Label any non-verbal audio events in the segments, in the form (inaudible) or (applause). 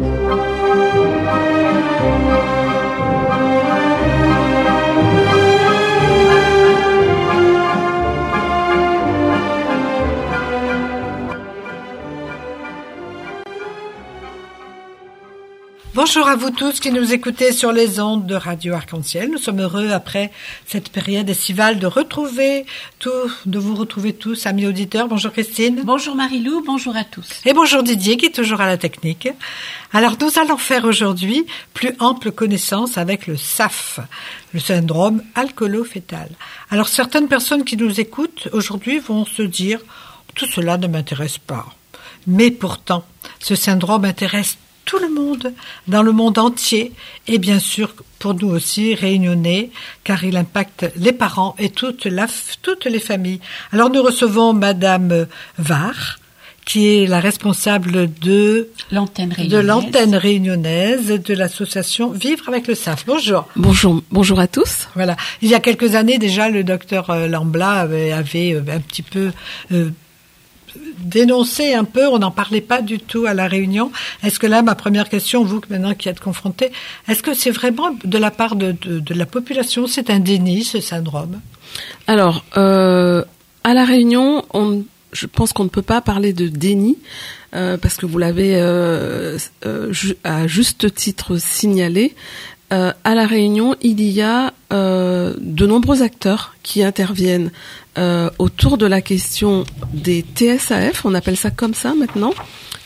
Thank you. Bonjour à vous tous qui nous écoutez sur les ondes de Radio Arc-en-Ciel. Nous sommes heureux après cette période estivale de retrouver tout, de vous retrouver tous, amis auditeurs. Bonjour Christine. Bonjour Marilou, bonjour à tous. Et bonjour Didier qui est toujours à la technique. Alors nous allons faire aujourd'hui plus ample connaissance avec le SAF, le syndrome alcoolo-fétal. Alors certaines personnes qui nous écoutent aujourd'hui vont se dire tout cela ne m'intéresse pas. Mais pourtant, ce syndrome intéresse tout le monde, dans le monde entier, et bien sûr pour nous aussi réunionnais, car il impacte les parents et toute la, toutes les familles. Alors nous recevons Madame Var, qui est la responsable de l'antenne réunionnaise. de l'antenne réunionnaise de l'association Vivre avec le SAF. Bonjour. Bonjour, bonjour à tous. Voilà. Il y a quelques années déjà, le docteur euh, Lambla avait, avait un petit peu euh, dénoncer un peu, on n'en parlait pas du tout à la réunion. Est-ce que là, ma première question, vous maintenant qui êtes confronté, est-ce que c'est vraiment de la part de, la population, c'est un déni, ce syndrome? Alors, euh, à la réunion, on, je pense qu'on ne peut pas parler de déni. Euh, parce que vous l'avez euh à juste titre signalé, euh, à la Réunion, il y a euh, de nombreux acteurs qui interviennent euh, autour de la question des TSAF, on appelle ça comme ça maintenant,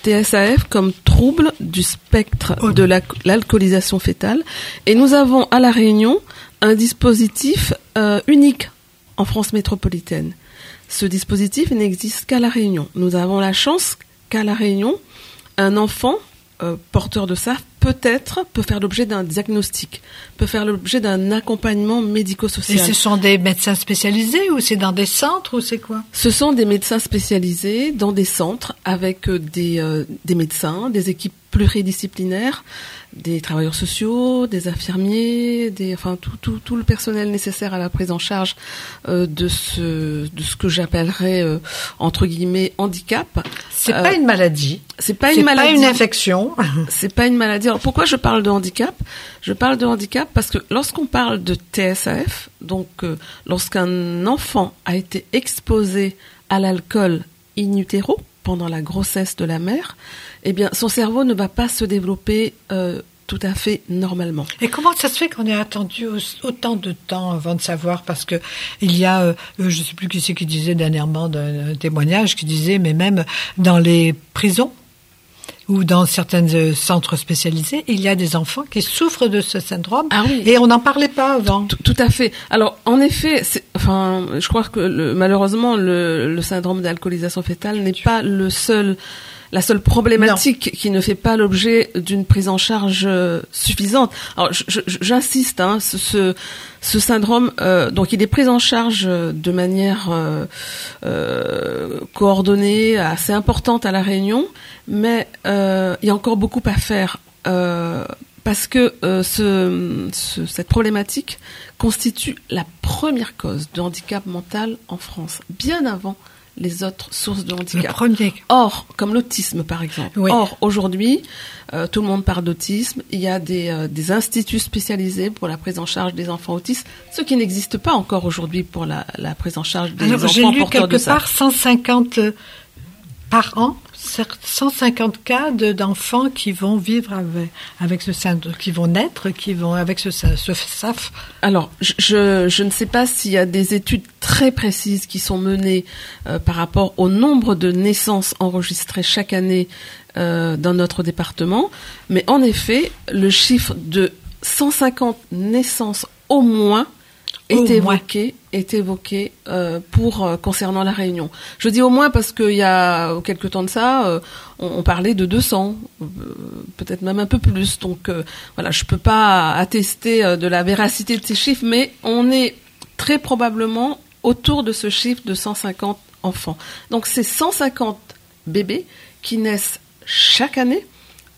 TSAF comme trouble du spectre de l'alcoolisation fétale. Et nous avons à la Réunion un dispositif unique en France métropolitaine. Ce dispositif n'existe qu'à la Réunion. Nous avons la chance qu'à la Réunion, un enfant porteur de ça peut-être peut faire l'objet d'un diagnostic, peut faire l'objet d'un accompagnement médico-social. Et ce sont des médecins spécialisés ou c'est dans des centres ou c'est quoi? Ce sont des médecins spécialisés dans des centres avec euh, des, euh, des médecins, des équipes pluridisciplinaires, des travailleurs sociaux, des infirmiers, des, enfin tout, tout, tout le personnel nécessaire à la prise en charge euh, de ce de ce que j'appellerais euh, entre guillemets handicap. C'est euh, pas une maladie. C'est pas une maladie. Pas une infection. (laughs) C'est pas une maladie. Alors pourquoi je parle de handicap? Je parle de handicap parce que lorsqu'on parle de TSAF, donc euh, lorsqu'un enfant a été exposé à l'alcool in utero, pendant la grossesse de la mère, eh bien, son cerveau ne va pas se développer euh, tout à fait normalement. Et comment ça se fait qu'on ait attendu autant de temps avant de savoir? Parce que il y a, euh, je ne sais plus qui c'est qui disait dernièrement d'un témoignage qui disait, mais même dans les prisons, ou dans certains euh, centres spécialisés, il y a des enfants qui souffrent de ce syndrome ah oui. et on n'en parlait pas avant. Tout, à fait. Alors, en effet, enfin, je crois que le, malheureusement, le, le syndrome d'alcoolisation fétale n'est pas le seul la seule problématique qui ne fait pas l'objet d'une prise en charge euh, suffisante. Alors j'insiste, hein, ce, ce, syndrome, euh, donc il est pris en charge de manière euh, coordonnée, assez importante à la Réunion, mais il y a encore beaucoup à faire. parce que ce, cette problématique constitue la première cause de handicap mental en France, bien avant les autres sources de handicap. Or, comme l'autisme par exemple. Or, aujourd'hui, euh, tout le monde parle d'autisme. Il y a des, euh, des, instituts spécialisés pour la prise en charge des enfants autistes, ce qui n'existe pas encore aujourd'hui pour la, la, prise en charge des enfants porteurs de J'ai lu quelque part 150 par an 150 cas d'enfants qui vont vivre avec, avec ce syndrome, qui vont naître, qui vont avec ce, ce SAF. Alors, je, je ne sais pas s'il y a des études très précises qui sont menées euh, par rapport au nombre de naissances enregistrées chaque année euh, dans notre département, mais en effet, le chiffre de 150 naissances au moins est évoqué, est évoqué euh, pour euh, concernant la Réunion. Je dis au moins parce qu'il y a quelques temps de ça, euh, on, parlait de 200, peut-être même un peu plus. Donc voilà, je peux pas attester de la véracité de ces chiffres, mais on est très probablement autour de ce chiffre de 150 enfants. Donc c'est 150 bébés qui naissent chaque année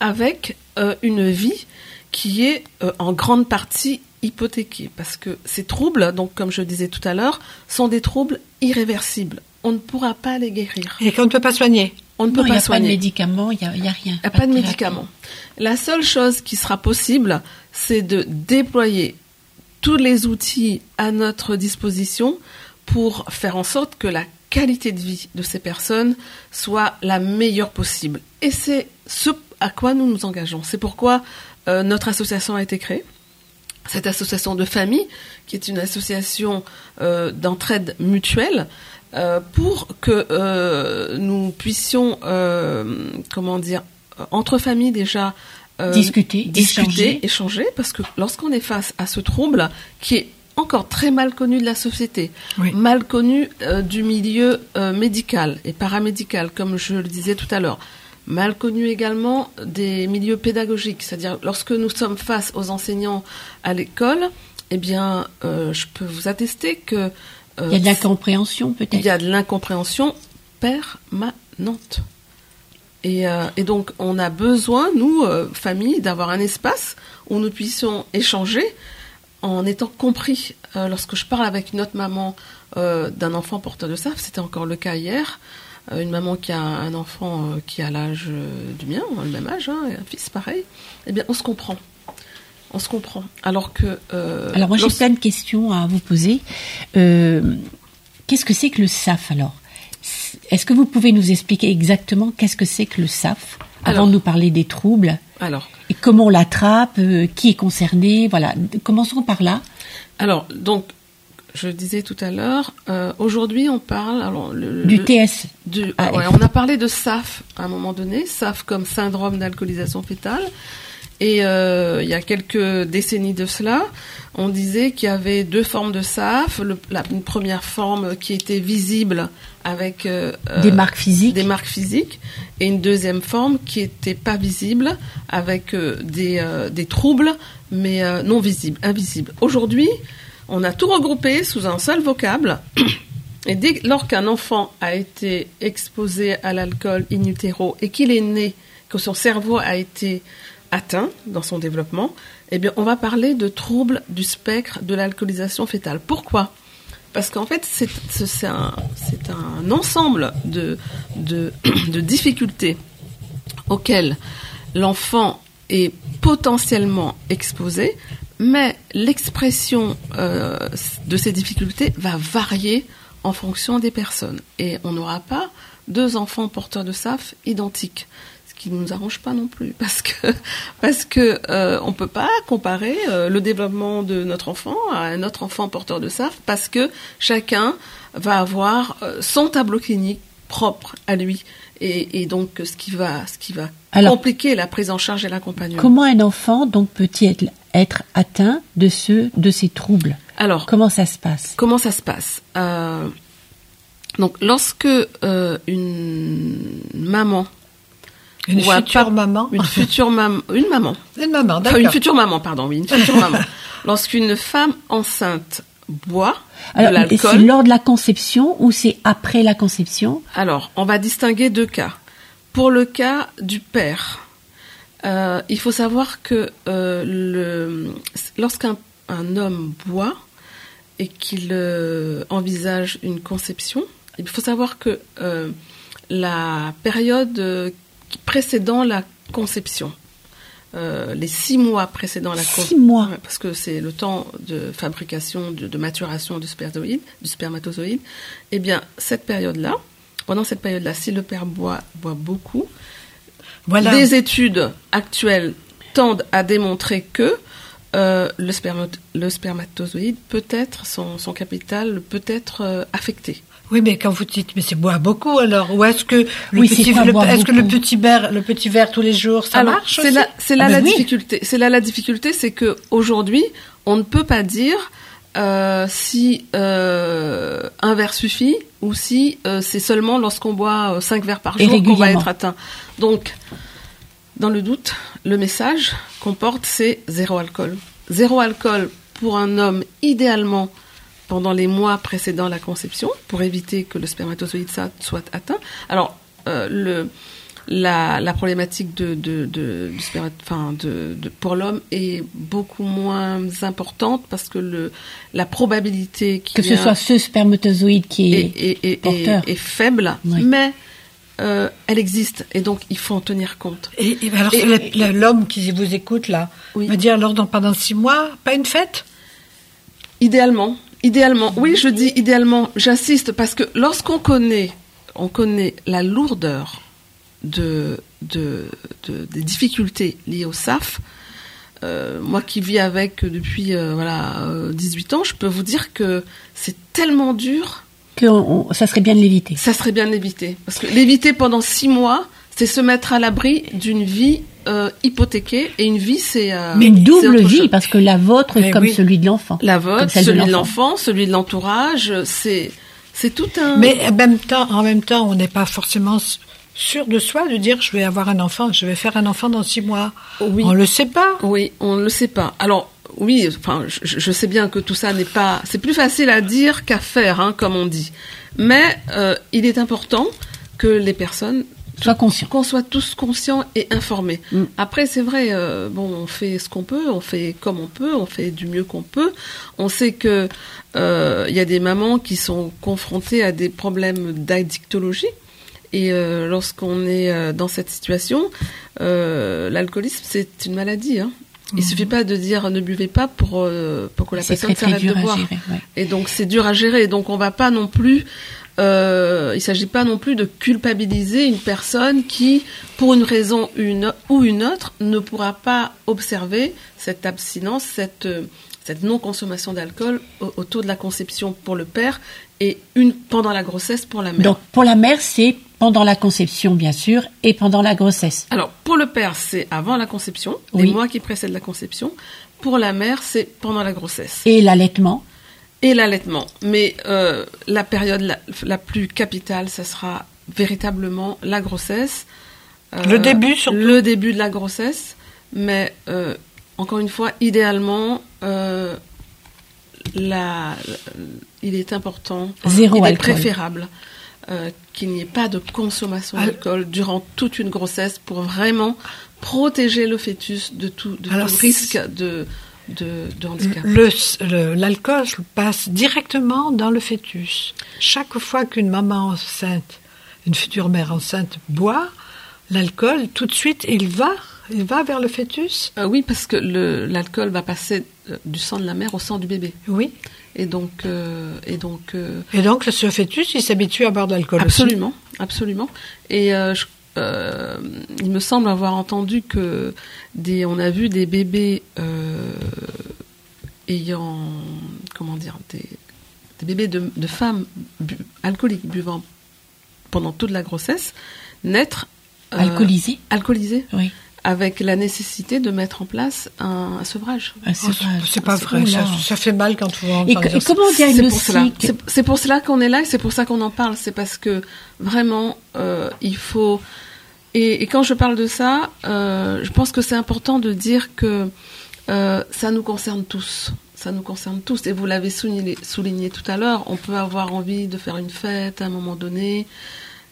avec une vie qui est en grande partie hypothéqués parce que ces troubles, donc comme je disais tout à l'heure, sont des troubles irréversibles. On ne pourra pas les guérir. Et qu'on ne peut pas soigner. on ne peut Non, il pas n'y a pas de soigner. médicaments, il n'y a, il rien. Il n'y a pas de médicaments. La seule chose qui sera possible, c'est de déployer tous les outils à notre disposition pour faire en sorte que la qualité de vie de ces personnes soit la meilleure possible. Et c'est ce à quoi nous nous engageons. C'est pourquoi euh, notre association a été créée. Cette association de famille, qui est une association euh, d'entraide mutuelle, euh, pour que euh, nous puissions, euh, comment dire, entre familles déjà euh, Discuter, discuter, échanger. échanger, parce que lorsqu'on est face à ce trouble qui est encore très mal connu de la société, Oui. mal connu du milieu euh, médical et paramédical, comme je le disais tout à l'heure, mal connu également des milieux pédagogiques, c'est-à-dire lorsque nous sommes face aux enseignants à l'école, eh bien, euh, je peux vous attester que euh, Il y a de l'incompréhension peut-être. il y a de l'incompréhension permanente. Et, euh, et donc, on a besoin, nous, euh, famille, d'avoir un espace où nous puissions échanger en étant compris. Euh, lorsque je parle avec une autre maman euh, d'un enfant porteur de SAF, c'était encore le cas hier, une maman qui a un enfant euh, qui a l'âge euh, du mien, le même âge, hein, et un fils pareil, eh bien, on se comprend. On se comprend. Alors que... euh, Alors moi j'ai plein de questions à vous poser. Euh, Qu'est-ce que c'est que le SAF alors? Est-ce que vous pouvez nous expliquer exactement qu'est-ce que c'est que le SAF avant Alors. de nous parler des troubles? Alors, et comment on l'attrape, euh, qui est concerné, voilà. Commençons par là. Alors, donc, je le disais tout à l'heure, euh, aujourd'hui on parle alors, le, Du le- TS. du- AF. ouais, on a parlé de SAF à un moment donné, SAF comme syndrome d'alcoolisation fétale. Et euh, il y a quelques décennies de cela, on disait qu'il y avait deux formes de SAF. Le- la, une première forme qui était visible avec euh, euh, Des marques physiques. des marques physiques, et une deuxième forme qui était pas visible avec euh, des, euh, des troubles, mais euh, non visibles, invisibles. Aujourd'hui, on a tout regroupé sous un seul vocable. (clears throat) Et dès lors qu'un enfant a été exposé à l'alcool in utero et qu'il est né, que son cerveau a été atteint dans son développement, eh on va parler de troubles du spectre de l'alcoolisation fétale. Pourquoi? Parce qu'en fait, c'est un, ensemble (clears throat) de difficultés auxquelles l'enfant est potentiellement exposé, mais l'expression euh, de ces difficultés va varier en fonction des personnes. Et on n'aura pas deux enfants porteurs de SAF identiques, ce qui ne nous arrange pas non plus, (laughs) parce que parce que euh, on peut pas comparer euh, le développement de notre enfant à un autre enfant porteur de SAF, parce que chacun va avoir euh, son tableau clinique propre à lui. Et, et donc, ce qui va, ce qui va Alors- compliquer la prise en charge et l'accompagnement. Comment un enfant donc peut-il être, atteint de ce de ces troubles Alors, Comment ça se passe? Comment ça se passe? Euh, Donc, lorsque euh, une maman, Une ou un future maman. une (laughs) future maman, une maman, Une maman, enfin une d'accord. future maman, pardon, oui, une future maman, (laughs) lorsqu'une femme enceinte boit de Alors, et c'est l'alcool, lors de la conception ou c'est après la conception? Alors on va distinguer deux cas. Pour le cas du père, euh, il faut savoir que euh, lorsqu'un un homme boit et qu'il euh, envisage une conception, il faut savoir que la période précédant la conception, les six mois précédant la Six mois. Parce que c'est le temps de fabrication, de, de maturation du spermatozoïde, du spermatozoïde. Eh bien, cette période-là, pendant cette période-là, si le père boit, boit beaucoup, Voilà. des études actuelles tendent à démontrer que euh, le, spermat- le spermatozoïde peut être, son, son capital peut être euh, affecté. Oui, mais quand vous dites, mais c'est boire beaucoup alors, ou est-ce que le Oui, petit, est-ce que le petit verre, le petit verre tous les jours, ça Alors, marche c'est aussi là, c'est là Ah la ben oui. difficulté. C'est là la difficulté, c'est que aujourd'hui, on ne peut pas dire euh, si euh, un verre suffit ou si euh, c'est seulement lorsqu'on boit euh, cinq verres par jour qu'on va être atteint. Donc, dans le doute, le message qu'on porte, c'est zéro alcool. Zéro alcool pour un homme, idéalement pendant les mois précédant la conception, pour éviter que le spermatozoïde soit atteint. Alors, euh, le, la, la problématique de, de, de, du spermat- enfin, de, de, pour l'homme est beaucoup moins importante parce que le, la probabilité qu'il Que ce soit ce spermatozoïde qui est... est, est- est- porteur. est- est faible, Oui. mais euh, elle existe et donc il faut en tenir compte. Et, et alors, le- le- l'homme qui vous écoute là, Oui. va dire alors dans, pendant six mois, pas une fête? Idéalement, idéalement, oui, je dis idéalement, j'insiste parce que lorsqu'on connaît, on connaît la lourdeur de, de, de- des difficultés liées au SAF. euh, moi qui vis avec depuis euh, voilà euh, 18 ans, je peux vous dire que c'est tellement dur, Que on- on- ça serait bien de l'éviter. ça serait bien de l'éviter. Parce que l'éviter pendant six mois, c'est se mettre à l'abri d'une vie euh, hypothéquée et une vie c'est euh, Mais une double vie, chose. parce que la vôtre Eh comme oui. celui de l'enfant. La vôtre, celle de celui de l'enfant. celui de l'entourage, c'est c'est tout un. Mais en même temps, en même temps, on n'est pas forcément sûr de soi de dire je vais avoir un enfant, je vais faire un enfant dans six mois. Oui. On le sait pas. Oui, on ne le sait pas. Alors oui, enfin, je, je sais bien que tout ça n'est pas. C'est plus facile à dire qu'à faire, hein, comme on dit. Mais euh, il est important que les personnes Sois conscient. qu'on soit tous conscients et informés. Mm. Après, c'est vrai, euh, bon, on fait ce qu'on peut, on fait comme on peut, on fait du mieux qu'on peut. On sait que euh, il y a des mamans qui sont confrontées à des problèmes d'addictologie. Et euh, lorsqu'on est euh, dans cette situation, euh, l'alcoolisme, c'est une maladie. Hein. Il suffit pas de dire ne buvez pas pour, pour que la personne s'arrête de boire. gérer. ouais. Et donc c'est dur à gérer. Donc on va pas non plus. Euh, il s'agit pas non plus de culpabiliser une personne qui, pour une raison une, ou une autre, ne pourra pas observer cette abstinence, cette, cette non-consommation d'alcool au- autour de la conception pour le père et une pendant la grossesse pour la mère. Donc pour la mère, c'est pendant la conception bien sûr et pendant la grossesse. Alors pour le père, c'est avant la conception, Oui. les mois qui précèdent la conception. Pour la mère, c'est pendant la grossesse. Et l'allaitement. et l'allaitement. Mais euh, la période la, la plus capitale, ça sera véritablement la grossesse. Euh, Le début, surtout. Le début de la grossesse. Mais euh, encore une fois, idéalement, euh, la, il est important, Zéro il est préférable euh, qu'il n'y ait pas de consommation Al- d'alcool durant toute une grossesse pour vraiment protéger le fœtus de tout, de Alors, tout risque de, de, de handicap. L'alcool passe directement dans le fœtus. Chaque fois qu'une maman enceinte, une future mère enceinte boit, l'alcool, tout de suite, il va, il va vers le fœtus. Euh, oui, parce que l'alcool va passer euh, du sang de la mère au sang du bébé. Oui. Et donc, euh, et donc euh, Et donc, ce fœtus, il s'habitue à boire de l'alcool aussi. absolument, absolument. Et euh, je- euh, il me semble avoir entendu que des, on a vu des bébés euh, ayant, comment dire, des, des bébés de, de femmes bu- alcooliques buvant pendant toute la grossesse naître euh, Alcoolisé. alcoolisés, Oui. Avec la nécessité de mettre en place un, un sevrage. Ah, Oh, c'est pas vrai, ça, ça fait mal quand on Et, entend et ça. comment diagnostic C'est- C'est pour cela qu'on est là et c'est pour ça qu'on en parle. C'est parce que vraiment, euh, il faut. Et, et quand je parle de ça, euh, je pense que c'est important de dire que euh, ça nous concerne tous. Ça nous concerne tous. Et vous l'avez souligné, souligné tout à l'heure. On peut avoir envie de faire une fête à un moment donné,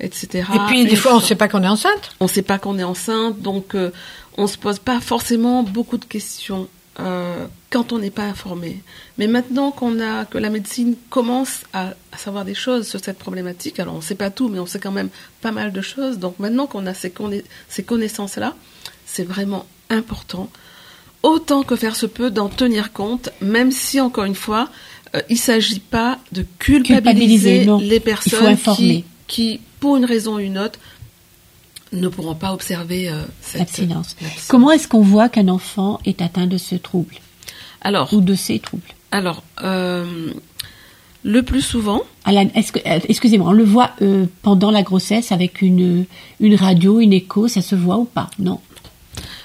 etc. Et puis, des fois, on ne sait pas qu'on est enceinte. on ne sait pas qu'on est enceinte, donc euh, on se pose pas forcément beaucoup de questions euh, quand on n'est pas informé. Mais maintenant qu'on a que la médecine commence à, à savoir des choses sur cette problématique, alors on ne sait pas tout, mais on sait quand même pas mal de choses. Donc maintenant qu'on a ces, conna- ces connaissances-là, c'est vraiment important, autant que faire se peut, d'en tenir compte, même si encore une fois, euh, il s'agit pas de culpabiliser, les personnes qui, pour une raison ou une autre, ne pourront pas observer euh, cette l'abstinence. Comment est-ce qu'on voit qu'un enfant est atteint de ce trouble Alors, ou de ces troubles alors euh, le plus souvent, euh, Excusez-moi, on le voit euh, pendant la grossesse avec une, une radio, une écho, ça se voit ou pas? Non.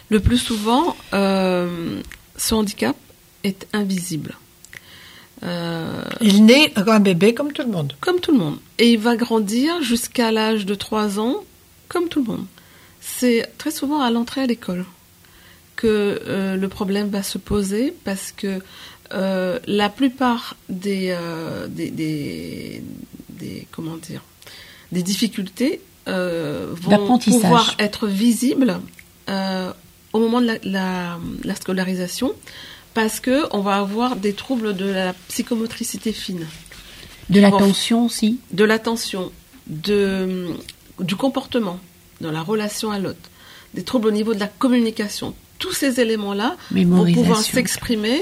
le plus souvent, ce handicap est invisible. Euh, Il naît comme un bébé comme tout le monde. comme tout le monde. Et il va grandir jusqu'à l'âge de 3 ans, comme tout le monde. C'est très souvent à l'entrée à l'école que euh, le problème va se poser parce que euh, la plupart des, des, des, des- comment dire des difficultés vont pouvoir être visibles au moment de la, la, la scolarisation parce que on va avoir des troubles de la psychomotricité fine. De l'attention aussi. De l'attention, de du comportement, de la relation à l'autre, des troubles au niveau de la communication, tous ces éléments-là vont pouvoir s'exprimer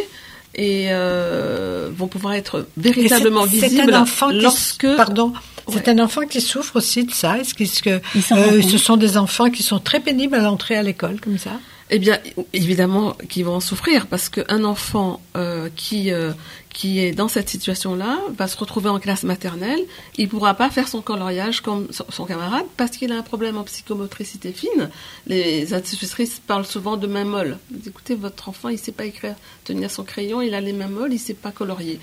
et euh, vont pouvoir être véritablement visibles c'est un enfant qui souffre aussi de ça. Est-ce que, euh, ce sont des enfants qui sont très pénibles à l'entrée à l'école comme ça? Eh bien, évidemment, qu'ils vont en souffrir parce qu'un enfant euh, qui euh, qui est dans cette situation-là va se retrouver en classe maternelle, il pourra pas faire son coloriage comme son, camarade parce qu'il a un problème en psychomotricité fine. Les institutrices parlent souvent de main molle. Écoutez, votre enfant, il sait pas écrire, tenir son crayon, il a les mains molles, il sait pas colorier.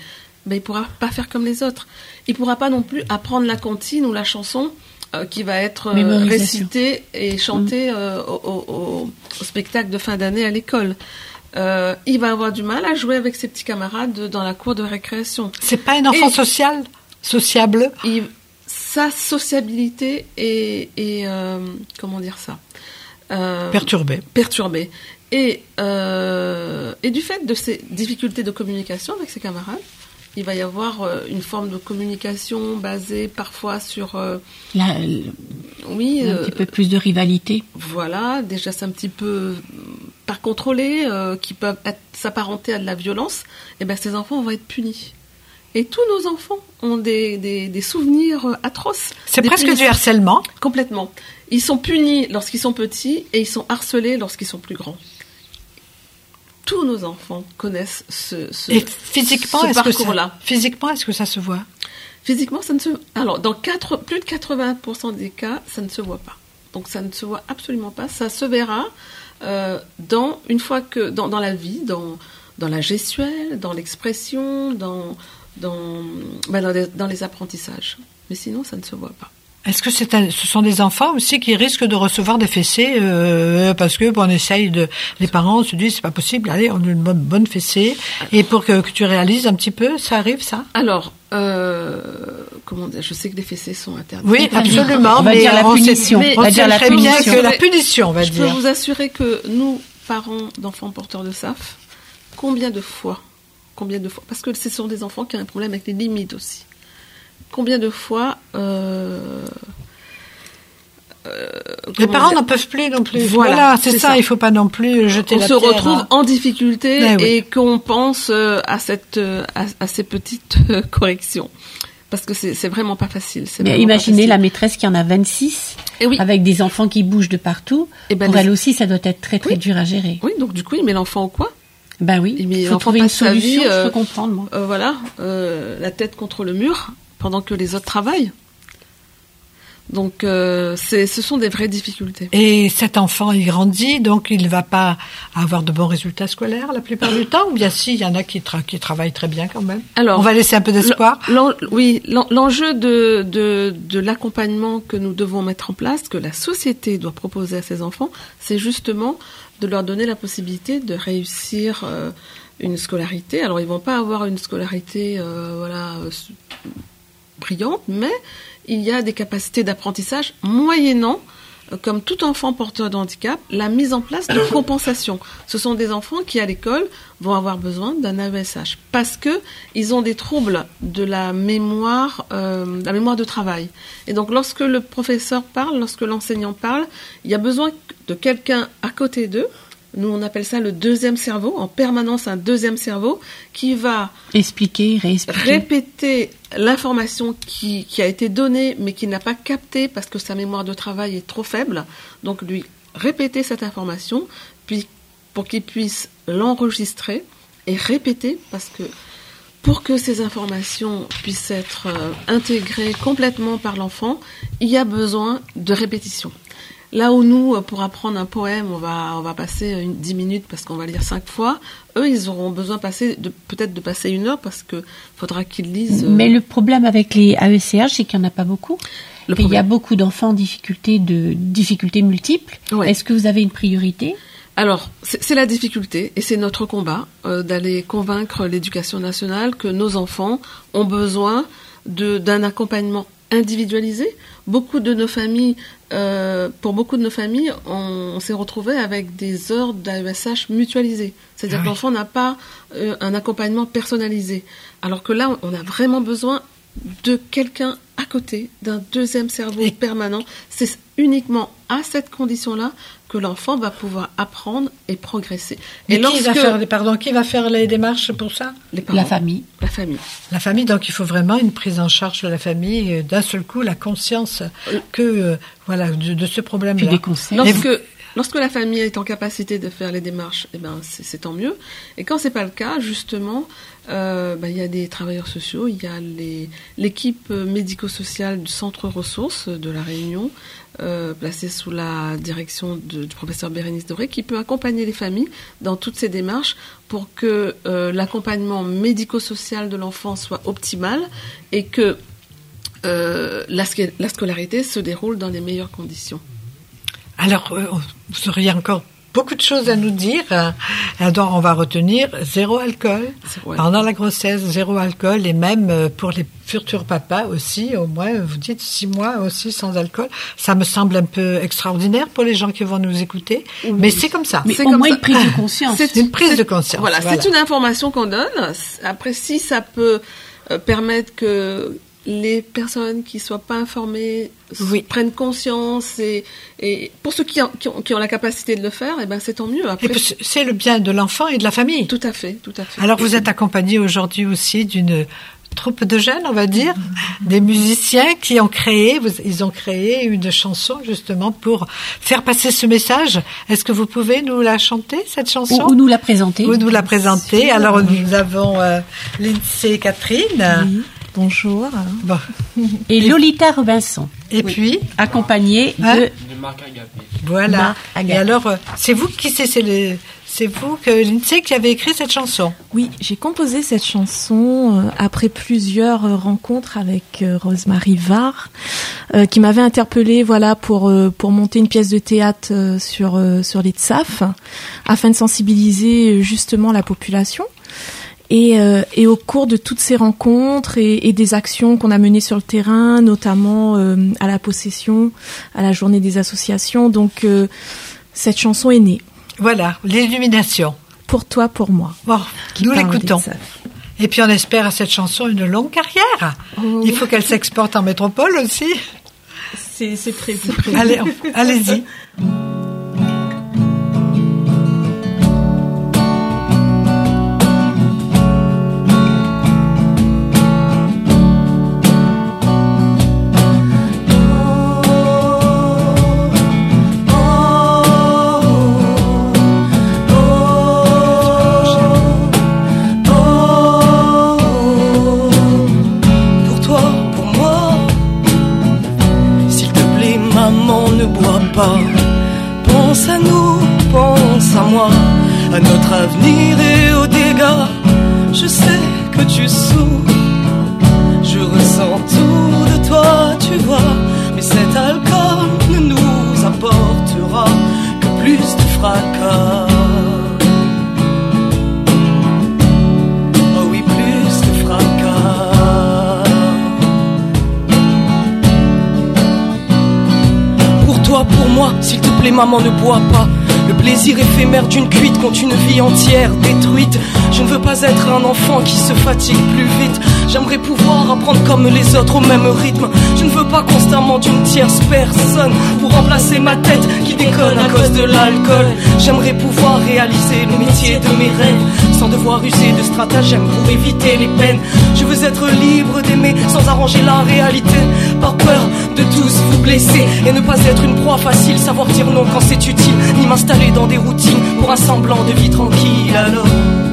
Ben, il pourra pas faire comme les autres. Il pourra pas non plus apprendre la comptine ou la chanson euh, qui va être euh, récité et chanté mm. euh, au, spectacle de fin d'année à l'école. il va avoir du mal à jouer avec ses petits camarades dans la cour de récréation. C'est pas un enfant social, sociable? sa sociabilité est, comment dire ça? Perturbée. Perturbée. Et, et du fait de ses difficultés de communication avec ses camarades, il va y avoir euh, une forme de communication basée parfois sur euh, oui un petit peu plus de rivalité voilà déjà c'est un petit peu pas contrôlé euh, qui peuvent s'apparenter à de la violence et eh ben ces enfants vont être punis et tous nos enfants ont des, des, souvenirs atroces. C'est presque du harcèlement. Complètement. Ils sont punis lorsqu'ils sont petits et ils sont harcelés lorsqu'ils sont plus grands tous nos enfants connaissent ce, ce, Et physiquement, ce parcours-là. Physiquement, est-ce que ça se voit? Physiquement, ça ne se. Alors, dans 4, plus de 80% des cas, ça ne se voit pas. Donc, ça ne se voit absolument pas. Ça se verra euh, dans une fois que dans, dans la vie, dans dans la gestuelle, dans l'expression, dans dans, ben dans, les, dans les apprentissages. Mais sinon, ça ne se voit pas. Est-ce que c'est ce sont des enfants aussi qui risquent de recevoir des fessées euh, parce que bon, on essaye de les parents se disent c'est pas possible allez on a une bonne, bonne fessée. Et pour que, tu réalises un petit peu ça arrive ça? Alors euh, comment dire, je sais que les fessées sont interdites. Oui absolument on va dire la punition on va dire la punition. que la punition on va je dire. je peux vous assurer que nous parents d'enfants porteurs de SAF combien de fois combien de fois parce que ce sont des enfants qui ont un problème avec les limites aussi combien de fois euh, euh, les parents n'en peuvent plus non plus. Voilà, c'est ça, Il faut pas non plus jeter on la se retrouve en difficulté eh et qu'on pense euh, à cette à, ces petites corrections parce que c'est vraiment pas facile. Mais imaginez la maîtresse qui en a 26 et oui. avec des enfants qui bougent de partout. Et eh ben Pour elle aussi, ça doit être très très dur à gérer. Oui, donc du coup, il met l'enfant au coin. Ben oui, il faut trouver une solution, je peux comprendre. Moi. voilà, la tête contre le mur pendant que les autres travaillent. Donc, euh, ce sont des vraies difficultés. Et cet enfant, il grandit, donc il ne va pas avoir de bons résultats scolaires la plupart du temps, ou bien si, il y en a qui, qui travaillent très bien quand même. Alors, on va laisser un peu d'espoir. Oui, l'enjeu de, de, l'accompagnement que nous devons mettre en place, que la société doit proposer à ses enfants, c'est justement de leur donner la possibilité de réussir euh, une scolarité. Alors, ils vont pas avoir une scolarité, euh, voilà mais il y a des capacités d'apprentissage moyennant euh, comme tout enfant porteur de handicap, la mise en place de (coughs) compensation. Ce sont des enfants qui, à l'école, vont avoir besoin d'un AESH parce que ils ont des troubles de la mémoire, euh, la mémoire de travail. Et donc, lorsque le professeur parle, lorsque l'enseignant parle, il y a besoin de quelqu'un à côté d'eux nous, on appelle ça le deuxième cerveau, en permanence un deuxième cerveau qui va expliquer, répéter l'information qui, a été donnée mais qui n'a pas capté parce que sa mémoire de travail est trop faible. Donc lui répéter cette information, puis pour qu'il puisse l'enregistrer et répéter parce que pour que ces informations puissent être euh, intégrées complètement par l'enfant, il y a besoin de répétition. Là où nous, pour apprendre un poème, on va, on va passer une, 10 minutes parce qu'on va lire cinq fois, eux, ils auront besoin passer de, peut-être de passer une heure parce que faudra qu'ils lisent. Euh, Mais le problème avec les AECH, c'est qu'il n'y en a pas beaucoup. il y a beaucoup d'enfants en difficulté de difficultés multiples. Est-ce que vous avez une priorité? Alors, c'est la difficulté et c'est notre combat euh, d'aller convaincre l'éducation nationale que nos enfants ont besoin d'un accompagnement individualisé. Beaucoup de nos familles, euh, pour beaucoup de nos familles, on, s'est retrouvé avec des heures d'AESH mutualisées. C'est-à-dire ah que l'enfant n'a pas euh, un accompagnement personnalisé. Alors que là, on a vraiment besoin de quelqu'un à côté, d'un deuxième cerveau permanent. C'est uniquement à cette condition-là que l'enfant va pouvoir apprendre et progresser. Et, qui va faire, pardon, qui va faire les démarches pour ça Les parents. La famille. La famille. La famille. Donc il faut vraiment une prise en charge de la famille, d'un seul coup la conscience euh, que euh, voilà de, ce problème-là. Lorsque Lorsque la famille est en capacité de faire les démarches, eh ben c'est tant mieux. Et quand c'est pas le cas, justement, euh, ben, il y a des travailleurs sociaux, il y a l'équipe médico-sociale du centre ressources de la Réunion, euh, placée sous la direction du professeur Bérénice Doré, qui peut accompagner les familles dans toutes ces démarches pour que euh, l'accompagnement médico-social de l'enfant soit optimal et que la scolarité se déroule dans les meilleures conditions. Alors, euh, vous auriez encore beaucoup de choses à nous dire. Alors, on va retenir zéro alcool pendant la grossesse, zéro alcool, et même euh, pour les futurs papas aussi, au moins, vous dites six mois aussi sans alcool. Ça me semble un peu extraordinaire pour les gens qui vont nous écouter, mais c'est comme ça. Mais c'est au moins une prise de conscience. C'est une prise de conscience. Voilà, c'est une information qu'on donne. Après, si ça peut euh, permettre que les personnes qui ne soient pas informées prennent conscience et, et pour ceux qui ont, qui, ont, la capacité de le faire, et eh ben c'est tant mieux. c'est le bien de l'enfant et de la famille. Tout à fait, tout à fait. Alors vous êtes accompagné aujourd'hui aussi d'une troupe de jeunes, on va dire, des musiciens qui ont créé, ils ont créé une chanson justement pour faire passer ce message. Est-ce que vous pouvez nous la chanter cette chanson? Ou, nous la présenter Ou nous la présenter. Alors nous avons euh, Lindsay et Catherine. Bonjour. Et Lolita Robinson. Et puis accompagnée hein de, Marc Agapé. Voilà. Et alors, euh, c'est vous qui c'est le c'est vous que Lindsay qui avez écrit cette chanson. Oui, j'ai composé cette chanson euh, après plusieurs euh, rencontres avec Rosemary Varr, qui m'avait interpellée voilà pour pour monter une pièce de théâtre sur sur les TSAF afin de sensibiliser justement la population. Et, euh, et, au cours de toutes ces rencontres et, et des actions qu'on a menées sur le terrain, notamment euh, à la possession, à la journée des associations, donc euh, cette chanson est née. Voilà, l'illumination. Pour toi, pour moi. Bon, nous l'écoutons. Et puis on espère à cette chanson une longue carrière. Oh. Il faut qu'elle s'exporte en métropole aussi. C'est prévu. Allez, allez-y. Contre une vie entière détruite. Je ne veux pas être un enfant qui se fatigue plus vite. J'aimerais pouvoir apprendre comme les autres au même rythme. Je ne veux pas constamment d'une tierce personne pour remplacer ma tête qui déconne à cause de l'alcool. J'aimerais pouvoir réaliser le métier de mes rêves sans devoir user de stratagèmes pour éviter les peines. Je veux être libre d'aimer sans arranger la réalité. Par peur de tous vous blesser et ne pas être une proie facile. Savoir dire non quand c'est utile, ni m'installer dans des routines pour un semblant de vie tranquille. Alors.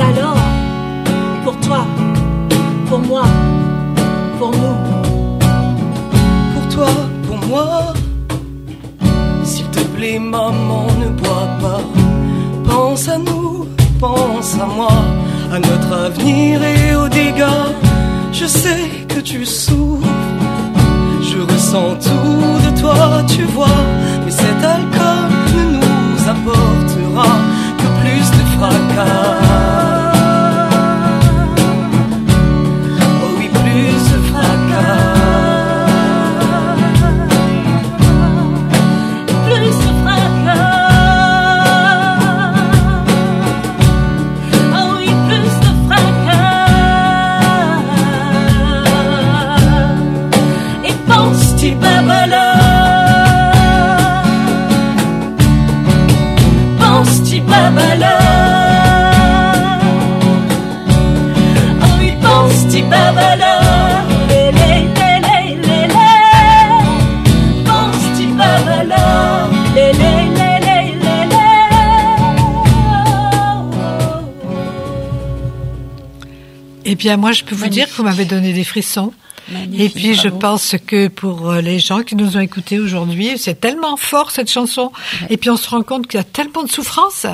Alors. Pour toi, pour moi, pour nous. Pour toi, pour moi. S'il te plaît, maman, ne bois pas. Pense à nous, pense à moi, à notre avenir et aux dégâts. Je sais que tu souffres. Je ressens tout de toi, tu vois. Mais cet alcool ne nous apportera que plus de fracas. Eh bien, moi, je peux vous dire que vous m'avez donné des frissons. Magnifique, Et puis, je pense que pour euh, les gens qui nous ont écoutés aujourd'hui, c'est tellement fort cette chanson. Et puis, on se rend compte qu'il y a tellement de souffrance,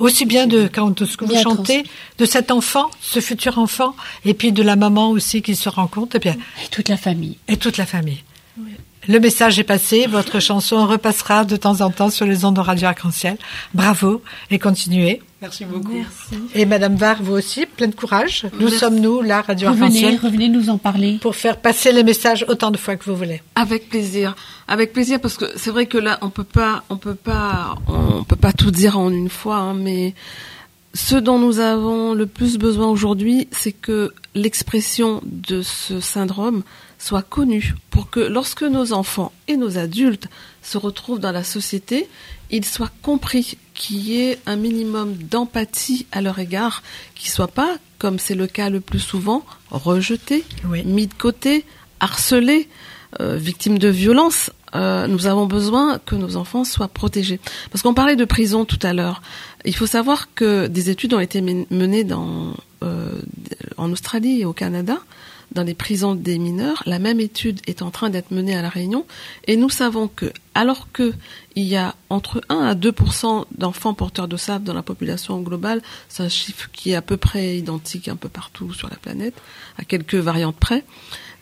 aussi bien de quand de ce que vous chantez, de cet enfant, ce futur enfant, et puis de la maman aussi qui se rend compte, et bien, Et toute la famille. et toute la famille. Le message est passé, votre chanson repassera de temps en temps sur les ondes de Radio Arc-en-Ciel. Bravo et continuez. Merci beaucoup. Et Madame Var, vous aussi, plein de courage. Nous sommes nous, là, Radio Revenez, revenez nous en parler. pour faire passer les messages autant de fois que vous voulez. Avec plaisir, avec plaisir parce que c'est vrai que là on peut pas, on peut pas, on peut pas tout dire en une fois, hein, mais ce dont nous avons le plus besoin aujourd'hui, c'est que l'expression de ce syndrome soit connue pour que lorsque nos enfants et nos adultes se retrouvent dans la société, ils soient compris qu'il y ait un minimum d'empathie à leur égard, qu'ils soient pas, comme c'est le cas le plus souvent, rejetés, Oui. mis de côté, harcelés, euh, victimes de violences. Euh, nous avons besoin que nos enfants soient protégés. Parce qu'on parlait de prison tout à l'heure. Il faut savoir que des études ont été men- menées dans, euh, en Australie et au Canada, dans les prisons des mineurs. La même étude est en train d'être menée à La Réunion. Et nous savons que, alors que il y a entre 1 à 2% d'enfants porteurs de SAV dans la population globale, c'est un chiffre qui est à peu près identique un peu partout sur la planète, à quelques variantes près.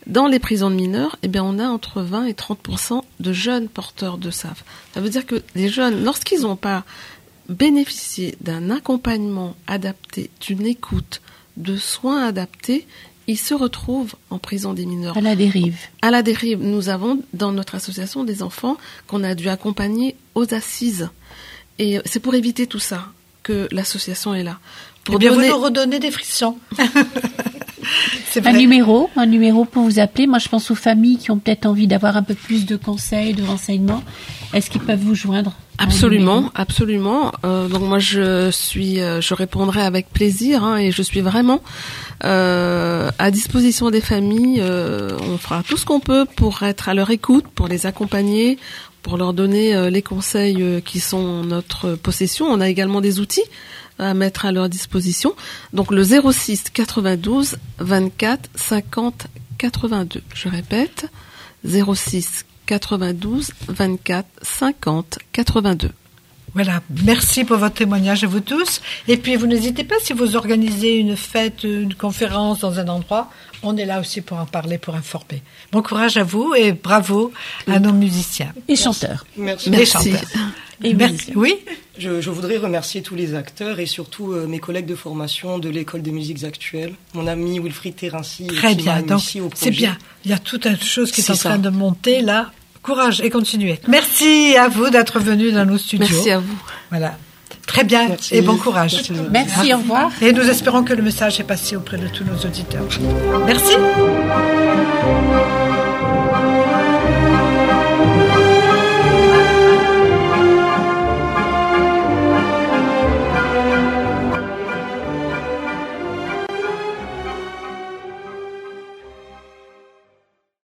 Dans les prisons de mineurs, eh bien, on a entre 20 et 30% de jeunes porteurs de SAV. Ça veut dire que les jeunes, lorsqu'ils n'ont pas bénéficié d'un accompagnement adapté, d'une écoute, de soins adaptés, ils se retrouvent en prison des mineurs. À la dérive. À la dérive, nous avons dans notre association des enfants qu'on a dû accompagner aux assises. Et c'est pour éviter tout ça que l'association est là. Pour eh bien, donner- vous nous redonnez des frissons. (laughs) C'est Un numéro, un numéro pour vous appeler. Moi, je pense aux familles qui ont peut-être envie d'avoir un peu plus de conseils, de renseignements. Est-ce qu'ils peuvent vous joindre Absolument, absolument. Euh, donc moi je suis, euh, je répondrai avec plaisir hein, et je suis vraiment euh, à disposition des familles. Euh, on fera tout ce qu'on peut pour être à leur écoute, pour les accompagner, pour leur donner les conseils qui sont en notre possession. On a également des outils à mettre à leur disposition. Donc le 06 92 24 50 82. Je répète, 06 92 24 50 82. Voilà, merci pour votre témoignage à vous tous. Et puis, vous n'hésitez pas, si vous organisez une fête, une conférence dans un endroit, on est là aussi pour en parler, pour informer. Bon courage à vous et bravo à nos musiciens. Et chanteurs. Merci. Les Merci. chanteurs. Et Merci. Oui, Je, je voudrais remercier tous les acteurs et surtout euh, mes collègues de formation de l'école des musiques actuelles, mon ami Wilfried Terrinci très bien. Donc, c'est bien. Il y a toute une chose qui est, en ça. train de monter là. Courage et continuez. Merci à vous d'être venus dans nos studios. Merci à vous. Voilà. Très bien Merci. et bon courage. Merci. Merci, au revoir. Et nous espérons que le message est passé auprès de tous nos auditeurs. Merci.